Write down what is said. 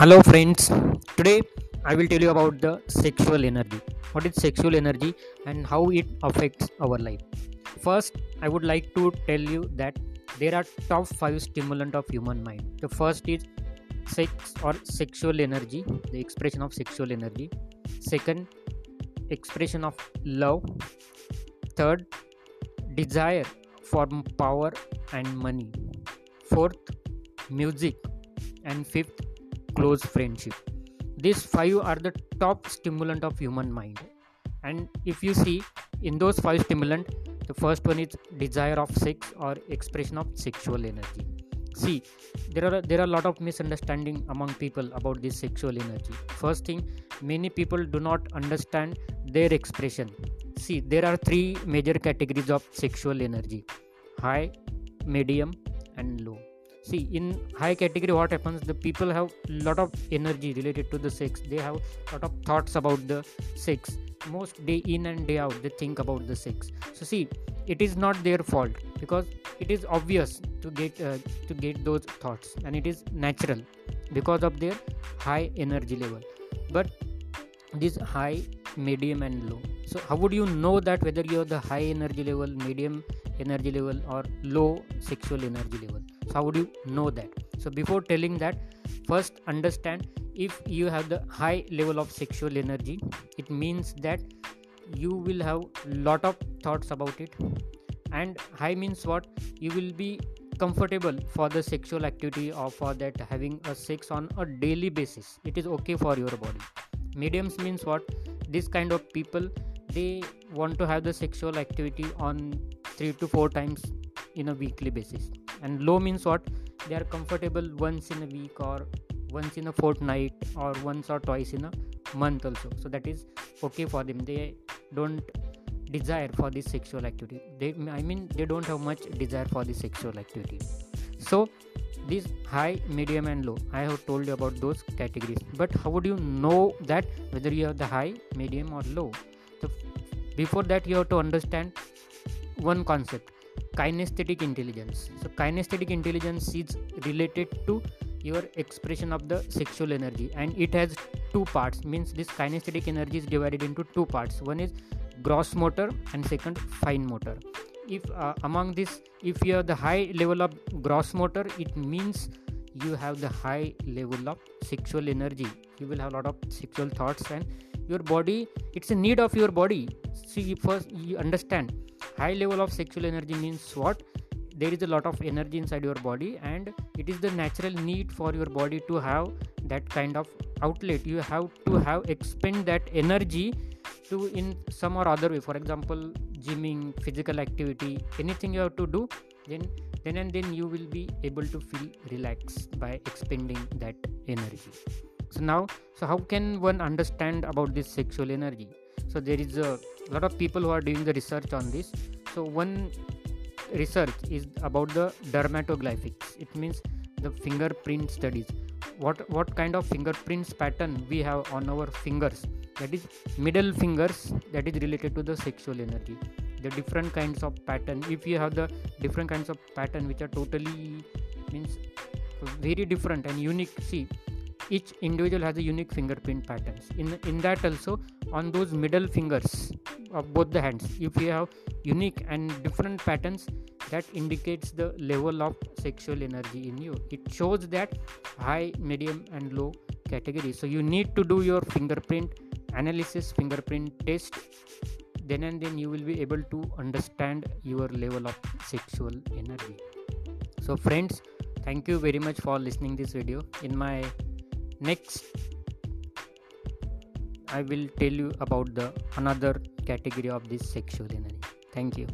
Hello, friends. Today I will tell you about the sexual energy. What is sexual energy and how it affects our life. First, I would like to tell you that there are top 5 stimulant of human mind. The first is sex or sexual energy, the expression of sexual energy. Second, expression of love. Third, desire for power and money. Fourth, music. And fifth, close friendship. These five are the top stimulant of human mind. And if you see in those five stimulant the first one is desire of sex or expression of sexual energy. See there are there are a lot of misunderstanding among people about this sexual energy. First thing many people do not understand their expression. See there are three major categories of sexual energy high medium and low see in high category what happens the people have lot of energy related to the sex. They have lot of thoughts about the sex. Most day in and day out they think about the sex. So see it is not their fault because it is obvious to get uh, to get those thoughts and it is natural because of their high energy level. But this high medium and low. So how would you know that whether you're the high energy level medium energy level or low sexual energy level. So how would you know that? So before telling that first understand if you have the high level of sexual energy it means that you will have lot of thoughts about it. And high means what? You will be comfortable for the sexual activity or for that having a sex on a daily basis. It is okay for your body. Mediums means what? This kind of people they want to have the sexual activity on 3 to 4 times in a weekly basis. And low means what? They are comfortable once in a week or once in a fortnight or once or twice in a month also. So that is okay for them. They don't desire for this sexual activity. They i mean they don't have much desire for this sexual activity. So this high medium and low i have told you about those categories. But how would you know that whether you have the high medium or low? So before that you have to understand one concept kinesthetic intelligence. So kinesthetic intelligence is related to your expression of the sexual energy and it has two parts. Means this kinesthetic energy is divided into two parts. One is gross motor and second fine motor. If uh, among this if you have the high level of gross motor it means you have the high level of sexual energy. You will have a lot of sexual thoughts and your body it's a need of your body. See first you understand high level of sexual energy means what? There is a lot of energy inside your body and it is the natural need for your body to have that kind of outlet. You have to have expend that energy to in some or other way. For example gymming physical activity anything you have to do then then and then you will be able to feel relaxed by expending that energy. So now so how can one understand about this sexual energy so there is a lot of people who are doing the research on this. So one research is about the dermatoglyphics. It means the fingerprint studies. What what kind of fingerprints pattern we have on our fingers? That is middle fingers that is related to the sexual energy. The different kinds of pattern. If you have the different kinds of pattern which are totally means very different and unique see each individual has a unique fingerprint patterns. In in that also on those middle fingers of both the hands if you have unique and different patterns that indicates the level of sexual energy in you. It shows that high medium and low category. So you need to do your fingerprint analysis fingerprint test. Then and then you will be able to understand your level of sexual energy. So friends thank you very much for listening this video. In my next i will tell you about the another category of this sexual energy. Thank you